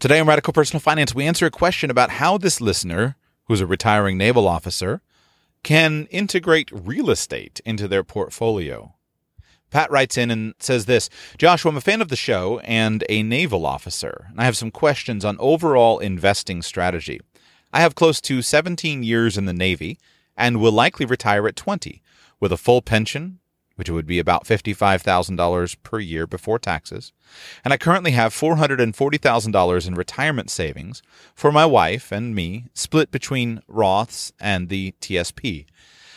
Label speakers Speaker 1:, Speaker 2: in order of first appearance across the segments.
Speaker 1: Today on Radical Personal Finance, we answer a question about how this listener, who's a retiring naval officer, can integrate real estate into their portfolio. Pat writes in and says this Joshua, I'm a fan of the show and a naval officer, and I have some questions on overall investing strategy. I have close to 17 years in the Navy and will likely retire at 20 with a full pension, which would be about $55,000 per year before taxes. And I currently have $440,000 in retirement savings for my wife and me, split between Roths and the TSP.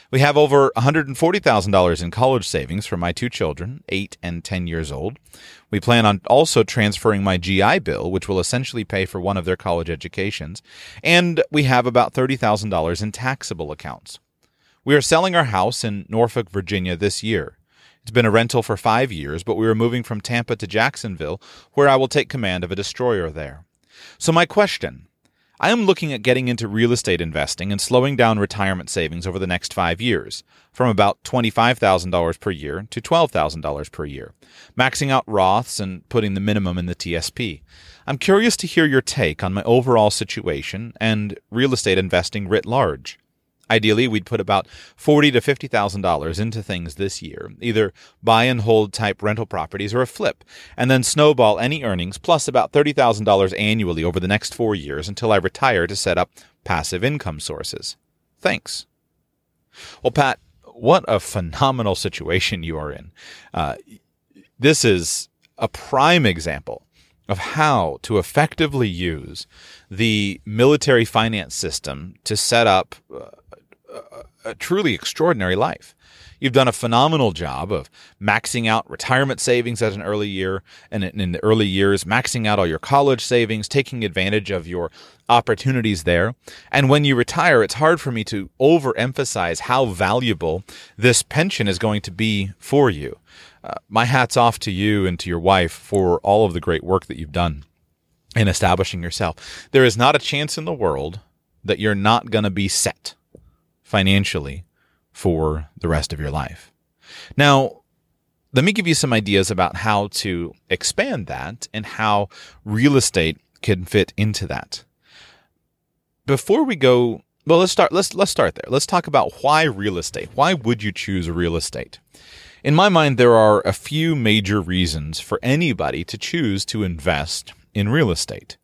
Speaker 1: We have over $140,000 in college savings for my two children, 8 and 10 years old. We plan on also transferring my GI Bill, which will essentially pay for one of their college educations, and we have about $30,000 in taxable accounts. We are selling our house in Norfolk, Virginia this year. It's been a rental for five years, but we are moving from Tampa to Jacksonville, where I will take command of a destroyer there. So, my question I am looking at getting into real estate investing and slowing down retirement savings over the next five years, from about $25,000 per year to $12,000 per year, maxing out Roths and putting the minimum in the TSP. I'm curious to hear your take on my overall situation and real estate investing writ large. Ideally, we'd put about forty to fifty thousand dollars into things this year, either buy and hold type rental properties or a flip, and then snowball any earnings plus about thirty thousand dollars annually over the next four years until I retire to set up passive income sources. Thanks. Well, Pat, what a phenomenal situation you are in. Uh, this is a prime example of how to effectively use the military finance system to set up a truly extraordinary life. You've done a phenomenal job of maxing out retirement savings at an early year and in the early years, maxing out all your college savings, taking advantage of your opportunities there. And when you retire, it's hard for me to overemphasize how valuable this pension is going to be for you. Uh, my hat's off to you and to your wife for all of the great work that you've done in establishing yourself. There is not a chance in the world that you're not going to be set financially for the rest of your life. Now, let me give you some ideas about how to expand that and how real estate can fit into that. Before we go, well, let's start. Let's let's start there. Let's talk about why real estate. Why would you choose real estate? In my mind, there are a few major reasons for anybody to choose to invest in real estate.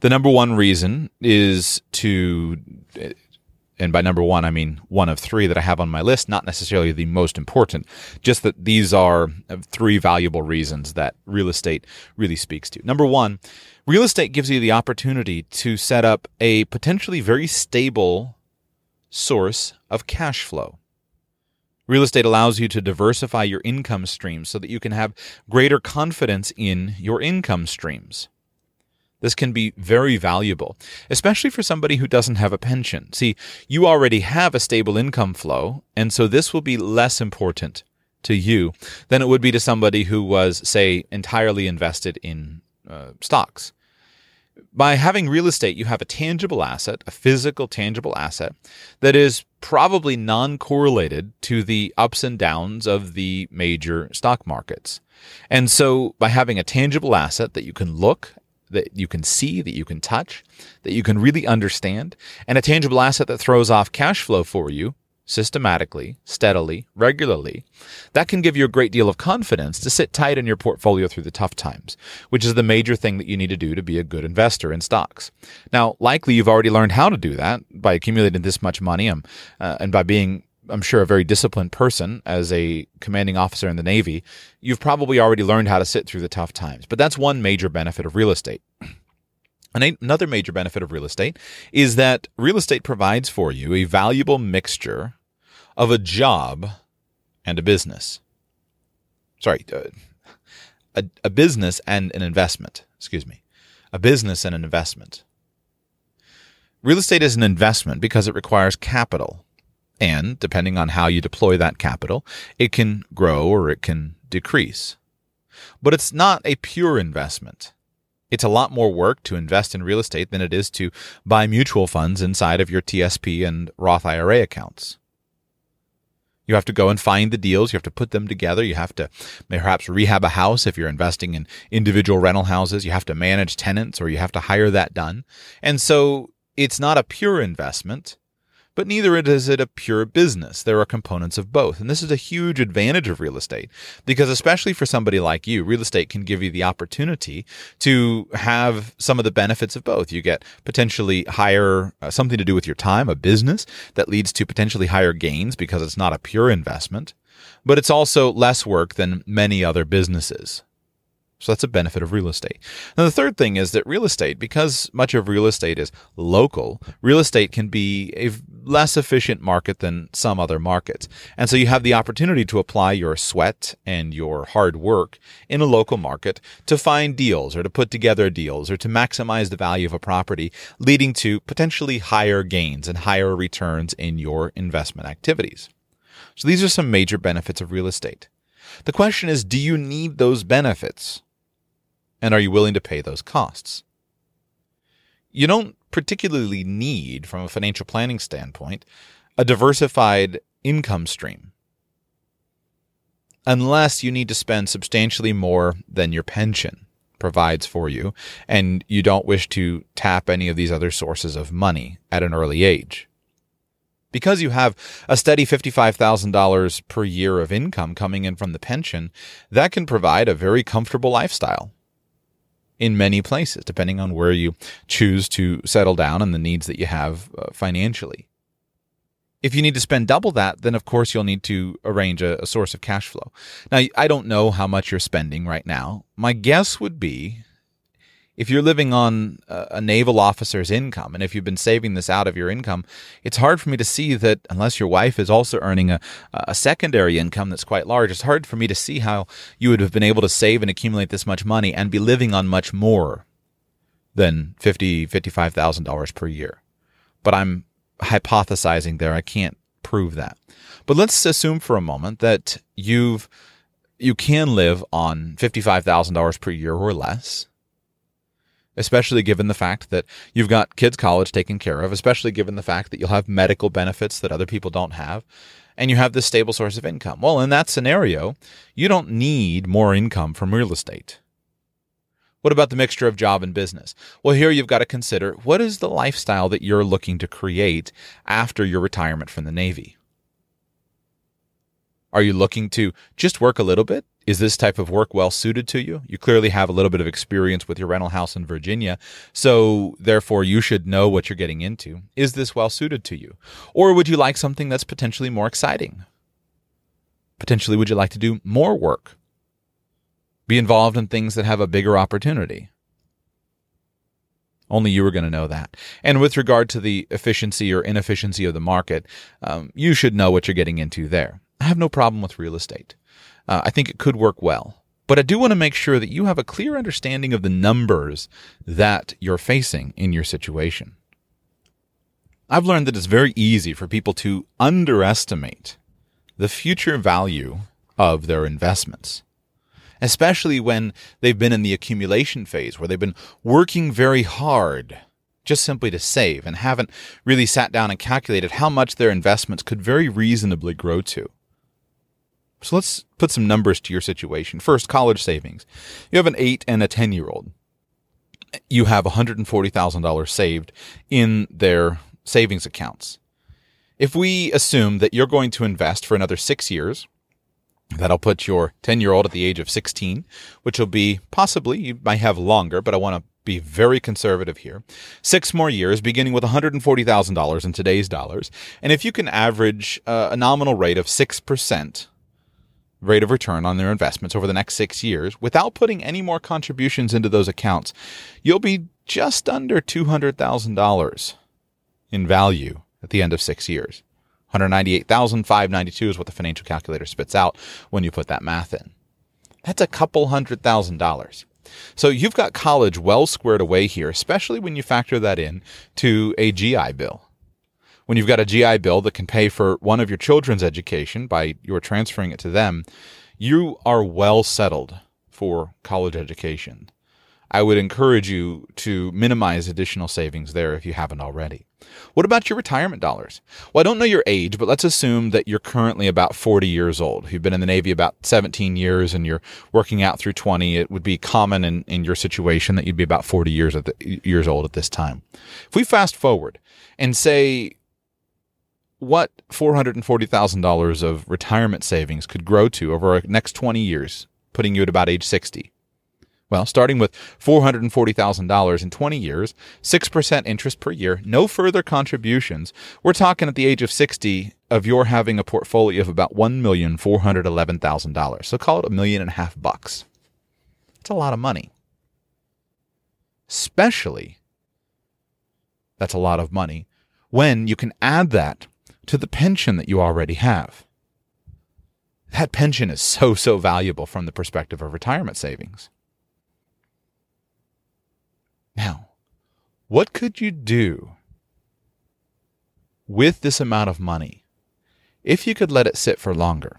Speaker 1: The number one reason is to and by number one, I mean one of three that I have on my list, not necessarily the most important, just that these are three valuable reasons that real estate really speaks to. Number one, real estate gives you the opportunity to set up a potentially very stable source of cash flow. Real estate allows you to diversify your income streams so that you can have greater confidence in your income streams. This can be very valuable, especially for somebody who doesn't have a pension. See, you already have a stable income flow, and so this will be less important to you than it would be to somebody who was, say, entirely invested in uh, stocks. By having real estate, you have a tangible asset, a physical, tangible asset that is probably non correlated to the ups and downs of the major stock markets. And so, by having a tangible asset that you can look that you can see, that you can touch, that you can really understand, and a tangible asset that throws off cash flow for you systematically, steadily, regularly, that can give you a great deal of confidence to sit tight in your portfolio through the tough times, which is the major thing that you need to do to be a good investor in stocks. Now, likely you've already learned how to do that by accumulating this much money um, uh, and by being I'm sure, a very disciplined person as a commanding officer in the Navy, you've probably already learned how to sit through the tough times. But that's one major benefit of real estate. Another major benefit of real estate is that real estate provides for you a valuable mixture of a job and a business. Sorry, uh, a, a business and an investment. Excuse me. A business and an investment. Real estate is an investment because it requires capital and depending on how you deploy that capital, it can grow or it can decrease. But it's not a pure investment. It's a lot more work to invest in real estate than it is to buy mutual funds inside of your TSP and Roth IRA accounts. You have to go and find the deals. You have to put them together. You have to perhaps rehab a house if you're investing in individual rental houses. You have to manage tenants or you have to hire that done. And so it's not a pure investment but neither is it a pure business. There are components of both. And this is a huge advantage of real estate because, especially for somebody like you, real estate can give you the opportunity to have some of the benefits of both. You get potentially higher, uh, something to do with your time, a business that leads to potentially higher gains because it's not a pure investment, but it's also less work than many other businesses. So that's a benefit of real estate. Now, the third thing is that real estate, because much of real estate is local, real estate can be a less efficient market than some other markets. And so you have the opportunity to apply your sweat and your hard work in a local market to find deals or to put together deals or to maximize the value of a property, leading to potentially higher gains and higher returns in your investment activities. So these are some major benefits of real estate. The question is, do you need those benefits? And are you willing to pay those costs? You don't particularly need, from a financial planning standpoint, a diversified income stream. Unless you need to spend substantially more than your pension provides for you, and you don't wish to tap any of these other sources of money at an early age. Because you have a steady $55,000 per year of income coming in from the pension, that can provide a very comfortable lifestyle in many places, depending on where you choose to settle down and the needs that you have uh, financially. If you need to spend double that, then of course you'll need to arrange a, a source of cash flow. Now, I don't know how much you're spending right now. My guess would be if you're living on a naval officer's income and if you've been saving this out of your income, it's hard for me to see that unless your wife is also earning a, a secondary income that's quite large, it's hard for me to see how you would have been able to save and accumulate this much money and be living on much more than fifty, fifty-five thousand dollars per year. But I'm hypothesizing there. I can't prove that. But let's assume for a moment that you've you can live on $55,000 per year or less especially given the fact that you've got kids' college taken care of, especially given the fact that you'll have medical benefits that other people don't have, and you have this stable source of income. Well, in that scenario, you don't need more income from real estate. What about the mixture of job and business? Well, here you've got to consider what is the lifestyle that you're looking to create after your retirement from the Navy? Are you looking to just work a little bit is this type of work well suited to you? You clearly have a little bit of experience with your rental house in Virginia, so therefore you should know what you're getting into. Is this well suited to you? Or would you like something that's potentially more exciting? Potentially, would you like to do more work? Be involved in things that have a bigger opportunity? Only you are going to know that. And with regard to the efficiency or inefficiency of the market, um, you should know what you're getting into there. I have no problem with real estate uh, I think it could work well. But I do want to make sure that you have a clear understanding of the numbers that you're facing in your situation. I've learned that it's very easy for people to underestimate the future value of their investments, especially when they've been in the accumulation phase where they've been working very hard just simply to save and haven't really sat down and calculated how much their investments could very reasonably grow to. So let's put some numbers to your situation. First, college savings. You have an 8 and a 10 year old. You have $140,000 saved in their savings accounts. If we assume that you're going to invest for another six years, that'll put your 10 year old at the age of 16, which will be possibly, you might have longer, but I want to be very conservative here. Six more years, beginning with $140,000 in today's dollars. And if you can average uh, a nominal rate of 6%, rate of return on their investments over the next six years without putting any more contributions into those accounts, you'll be just under $200,000 in value at the end of six years. 198,592 is what the financial calculator spits out when you put that math in. That's a couple hundred thousand dollars. So you've got college well squared away here, especially when you factor that in to a GI Bill when you've got a GI Bill that can pay for one of your children's education by your transferring it to them, you are well settled for college education. I would encourage you to minimize additional savings there if you haven't already. What about your retirement dollars? Well, I don't know your age, but let's assume that you're currently about 40 years old. You've been in the Navy about 17 years and you're working out through 20. It would be common in, in your situation that you'd be about 40 years, at the, years old at this time. If we fast forward and say what $440,000 of retirement savings could grow to over the next 20 years, putting you at about age 60. Well, starting with $440,000 in 20 years, 6% interest per year, no further contributions, we're talking at the age of 60 of your having a portfolio of about $1,411,000. So call it a million and a half bucks. It's a lot of money. Especially, that's a lot of money when you can add that to the pension that you already have. That pension is so, so valuable from the perspective of retirement savings. Now, what could you do with this amount of money if you could let it sit for longer?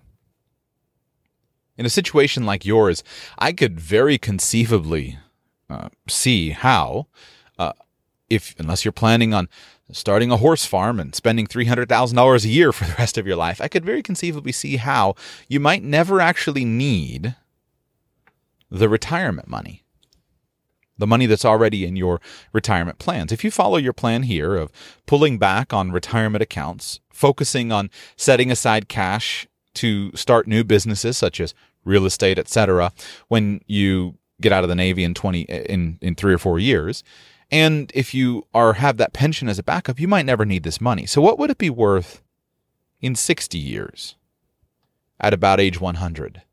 Speaker 1: In a situation like yours, I could very conceivably uh, see how, uh, if unless you're planning on starting a horse farm and spending $300,000 a year for the rest of your life, I could very conceivably see how you might never actually need the retirement money the money that's already in your retirement plans. If you follow your plan here of pulling back on retirement accounts, focusing on setting aside cash to start new businesses such as real estate, etc., when you get out of the Navy in 20 in in 3 or 4 years, and if you are have that pension as a backup, you might never need this money. So what would it be worth in 60 years at about age 100?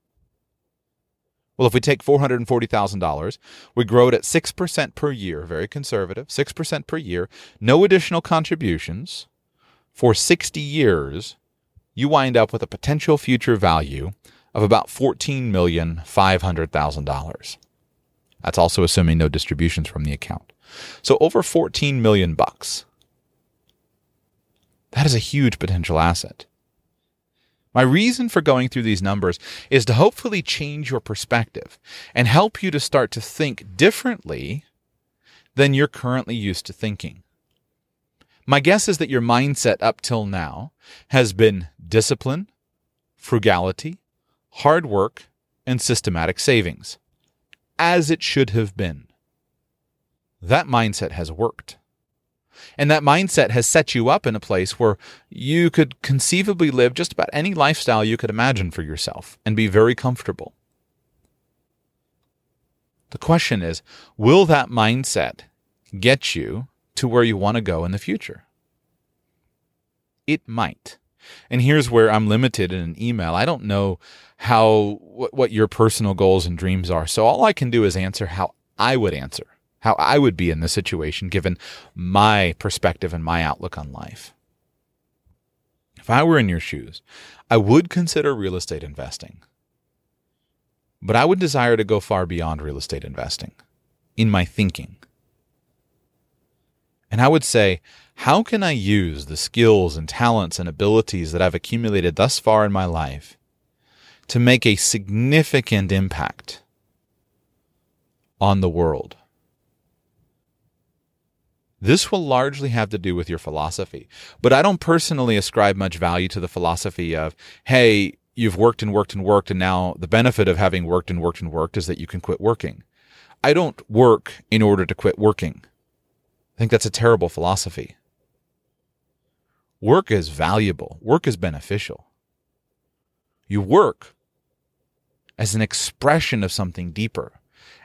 Speaker 1: Well, if we take $440,000, we grow it at 6% per year, very conservative, 6% per year, no additional contributions. For 60 years, you wind up with a potential future value of about $14,500,000. That's also assuming no distributions from the account. So over 14 million bucks. That is a huge potential asset. My reason for going through these numbers is to hopefully change your perspective and help you to start to think differently than you're currently used to thinking. My guess is that your mindset up till now has been discipline, frugality, hard work, and systematic savings, as it should have been. That mindset has worked. And that mindset has set you up in a place where you could conceivably live just about any lifestyle you could imagine for yourself and be very comfortable. The question is will that mindset get you to where you want to go in the future? It might. And here's where I'm limited in an email. I don't know how what, what your personal goals and dreams are. So all I can do is answer how I would answer how I would be in this situation given my perspective and my outlook on life. If I were in your shoes, I would consider real estate investing. But I would desire to go far beyond real estate investing in my thinking. And I would say, how can I use the skills and talents and abilities that I've accumulated thus far in my life to make a significant impact on the world? This will largely have to do with your philosophy. But I don't personally ascribe much value to the philosophy of, hey, you've worked and worked and worked, and now the benefit of having worked and worked and worked is that you can quit working. I don't work in order to quit working. I think that's a terrible philosophy. Work is valuable, work is beneficial. You work as an expression of something deeper.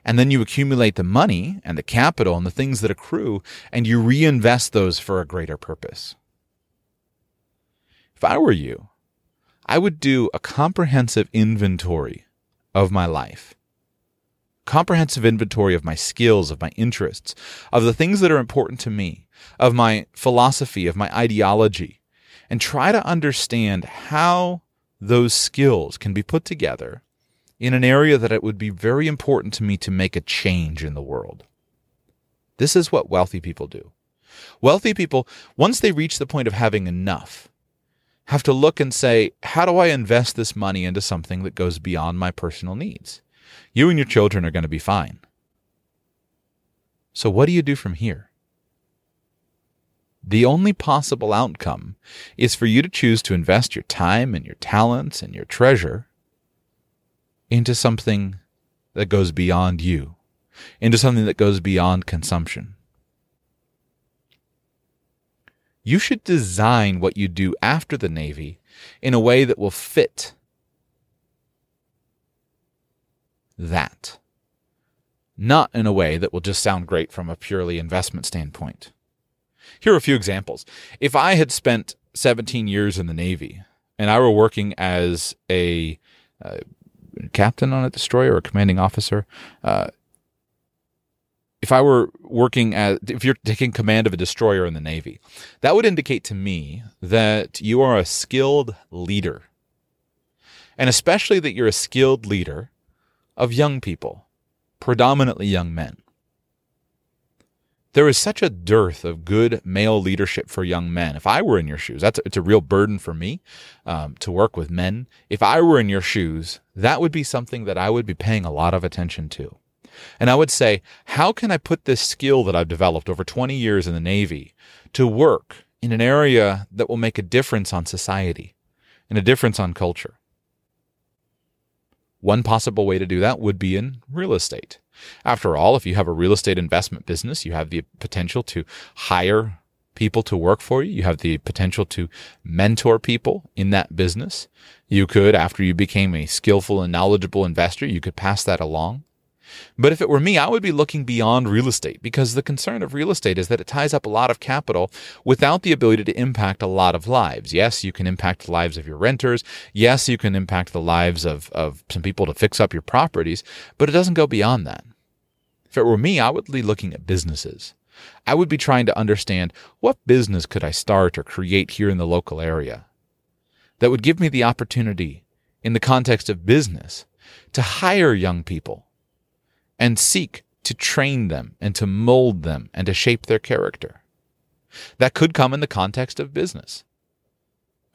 Speaker 1: And then you accumulate the money and the capital and the things that accrue, and you reinvest those for a greater purpose. If I were you, I would do a comprehensive inventory of my life. Comprehensive inventory of my skills, of my interests, of the things that are important to me, of my philosophy, of my ideology, and try to understand how those skills can be put together in an area that it would be very important to me to make a change in the world. This is what wealthy people do. Wealthy people, once they reach the point of having enough, have to look and say, how do I invest this money into something that goes beyond my personal needs? You and your children are going to be fine. So, what do you do from here? The only possible outcome is for you to choose to invest your time and your talents and your treasure into something that goes beyond you, into something that goes beyond consumption. You should design what you do after the Navy in a way that will fit that, not in a way that will just sound great from a purely investment standpoint. Here are a few examples. If I had spent 17 years in the Navy and I were working as a uh, captain on a destroyer or a commanding officer, uh, if I were working as, if you're taking command of a destroyer in the Navy, that would indicate to me that you are a skilled leader. And especially that you're a skilled leader of young people, predominantly young men. There is such a dearth of good male leadership for young men. If I were in your shoes, that's it's a real burden for me um, to work with men. If I were in your shoes, that would be something that I would be paying a lot of attention to. And I would say, how can I put this skill that I've developed over 20 years in the Navy to work in an area that will make a difference on society and a difference on culture? One possible way to do that would be in real estate. After all, if you have a real estate investment business, you have the potential to hire people to work for you. You have the potential to mentor people in that business. You could, after you became a skillful and knowledgeable investor, you could pass that along. But if it were me, I would be looking beyond real estate because the concern of real estate is that it ties up a lot of capital without the ability to impact a lot of lives. Yes, you can impact the lives of your renters. Yes, you can impact the lives of, of some people to fix up your properties, but it doesn't go beyond that. If it were me, I would be looking at businesses. I would be trying to understand what business could I start or create here in the local area that would give me the opportunity, in the context of business, to hire young people and seek to train them and to mold them and to shape their character. That could come in the context of business.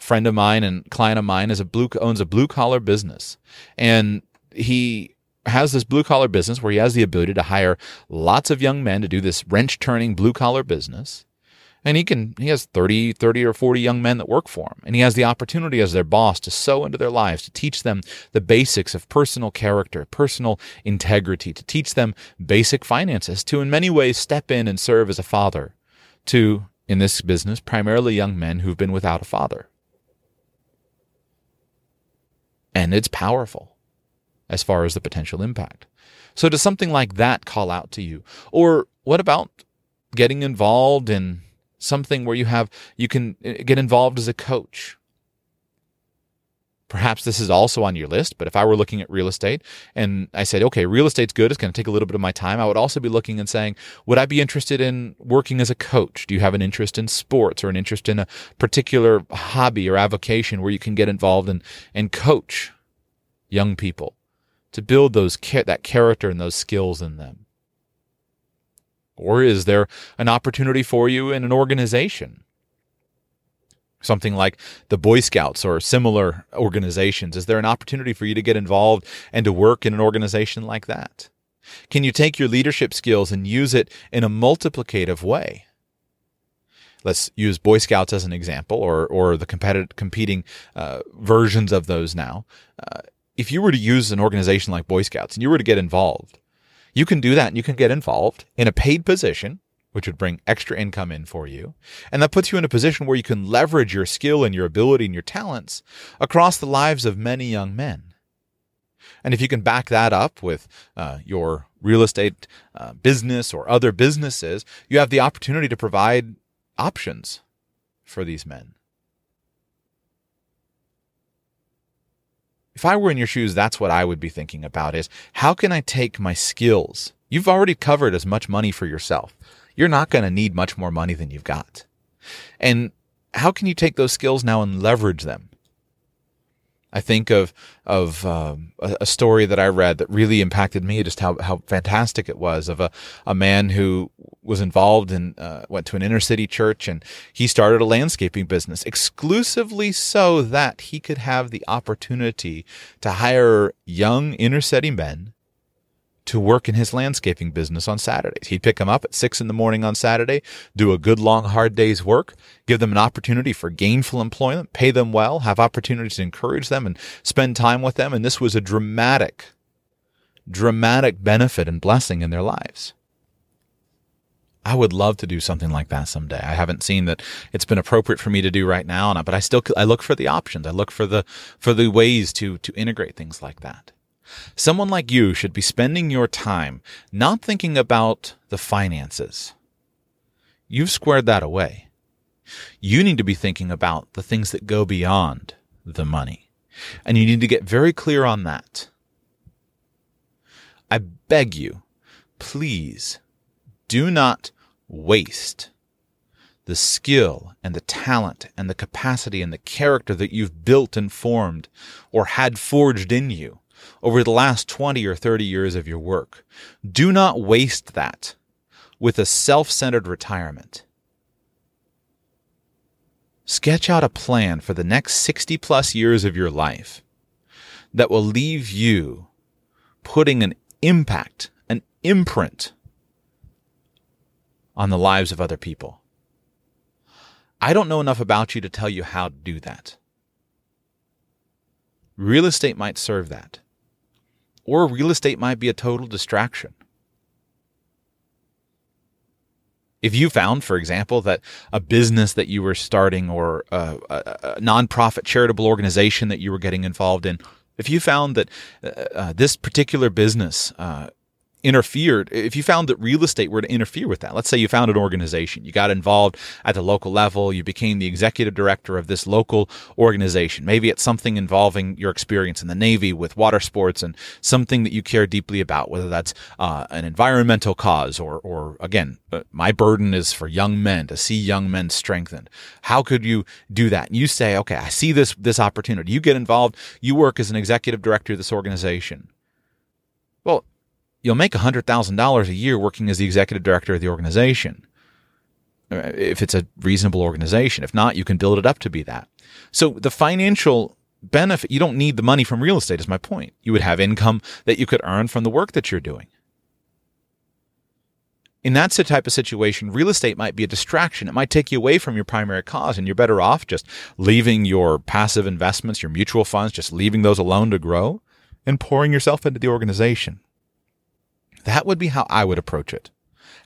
Speaker 1: A friend of mine and client of mine is a blue owns a blue collar business, and he has this blue collar business where he has the ability to hire lots of young men to do this wrench turning blue collar business and he can he has 30 30 or 40 young men that work for him. And he has the opportunity as their boss to sow into their lives to teach them the basics of personal character personal integrity to teach them basic finances to in many ways step in and serve as a father to in this business primarily young men who've been without a father. And it's powerful as far as the potential impact. So does something like that call out to you? Or what about getting involved in something where you have you can uh, get involved as a coach. Perhaps this is also on your list but if i were looking at real estate and i said okay real estate's good it's going to take a little bit of my time i would also be looking and saying would i be interested in working as a coach? Do you have an interest in sports or an interest in a particular hobby or avocation where you can get involved and and coach young people to build those that character and those skills in them or is there an opportunity for you in an organization? Something like the Boy Scouts or similar organizations. Is there an opportunity for you to get involved and to work in an organization like that? Can you take your leadership skills and use it in a multiplicative way? Let's use Boy Scouts as an example, or or the competitive competing uh, versions of those now. Uh, if you were to use an organization like Boy Scouts and you were to get involved, you can do that and you can get involved in a paid position, which would bring extra income in for you. And that puts you in a position where you can leverage your skill and your ability and your talents across the lives of many young men. And if you can back that up with uh, your real estate uh, business or other businesses, you have the opportunity to provide options for these men. If I were in your shoes, that's what I would be thinking about is how can I take my skills? You've already covered as much money for yourself. You're not going to need much more money than you've got. And how can you take those skills now and leverage them? I think of of um, a, a, story that I read that really impacted me, just how, how fantastic it was of a, a man who was involved and uh, went to an inner city church and he started a landscaping business exclusively so that he could have the opportunity to hire young inner city men to work in his landscaping business on Saturdays. He'd pick them up at six in the morning on Saturday, do a good long hard day's work, give them an opportunity for gainful employment, pay them well, have opportunities to encourage them and spend time with them. And this was a dramatic, dramatic benefit and blessing in their lives. I would love to do something like that someday. I haven't seen that it's been appropriate for me to do right now, but I still I look for the options. I look for the for the ways to to integrate things like that. Someone like you should be spending your time not thinking about the finances. You've squared that away. You need to be thinking about the things that go beyond the money. And you need to get very clear on that. I beg you, please do not waste the skill and the talent and the capacity and the character that you've built and formed or had forged in you over the last 20 or 30 years of your work. Do not waste that with a self centered retirement. Sketch out a plan for the next 60 plus years of your life that will leave you putting an impact, an imprint on the lives of other people. I don't know enough about you to tell you how to do that. Real estate might serve that. Or real estate might be a total distraction. If you found, for example, that a business that you were starting or a, a, a nonprofit charitable organization that you were getting involved in, if you found that uh, uh, this particular business uh, interfered, if you found that real estate were to interfere with that, let's say you found an organization, you got involved at the local level, you became the executive director of this local organization. Maybe it's something involving your experience in the Navy with water sports and something that you care deeply about, whether that's uh, an environmental cause or, or again, uh, my burden is for young men to see young men strengthened. How could you do that? And you say, okay, I see this, this opportunity. You get involved. You work as an executive director of this organization. Well, you'll make $100,000 a year working as the executive director of the organization. Uh, if it's a reasonable organization. If not, you can build it up to be that. So the financial benefit, you don't need the money from real estate, is my point. You would have income that you could earn from the work that you're doing. In that type of situation, real estate might be a distraction. It might take you away from your primary cause, and you're better off just leaving your passive investments, your mutual funds, just leaving those alone to grow and pouring yourself into the organization. That would be how I would approach it,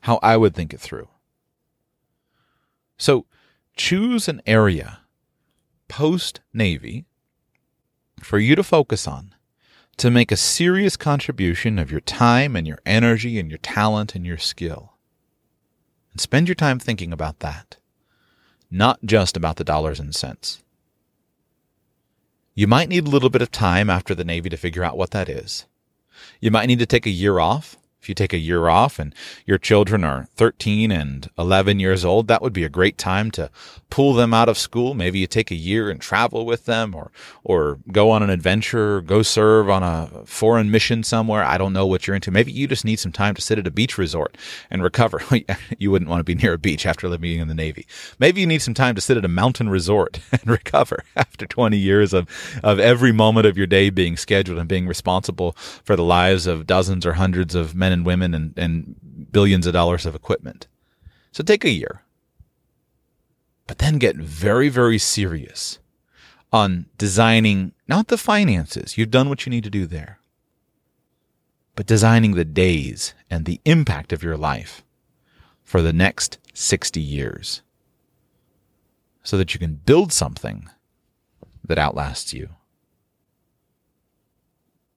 Speaker 1: how I would think it through. So choose an area post Navy for you to focus on to make a serious contribution of your time and your energy and your talent and your skill. And spend your time thinking about that, not just about the dollars and cents. You might need a little bit of time after the Navy to figure out what that is. You might need to take a year off if you take a year off and your children are 13 and 11 years old, that would be a great time to pull them out of school. Maybe you take a year and travel with them or, or go on an adventure, or go serve on a foreign mission somewhere. I don't know what you're into. Maybe you just need some time to sit at a beach resort and recover. you wouldn't want to be near a beach after living in the Navy. Maybe you need some time to sit at a mountain resort and recover after 20 years of, of every moment of your day being scheduled and being responsible for the lives of dozens or hundreds of men men and women and, and billions of dollars of equipment. So take a year. But then get very, very serious on designing not the finances, you've done what you need to do there, but designing the days and the impact of your life for the next 60 years so that you can build something that outlasts you.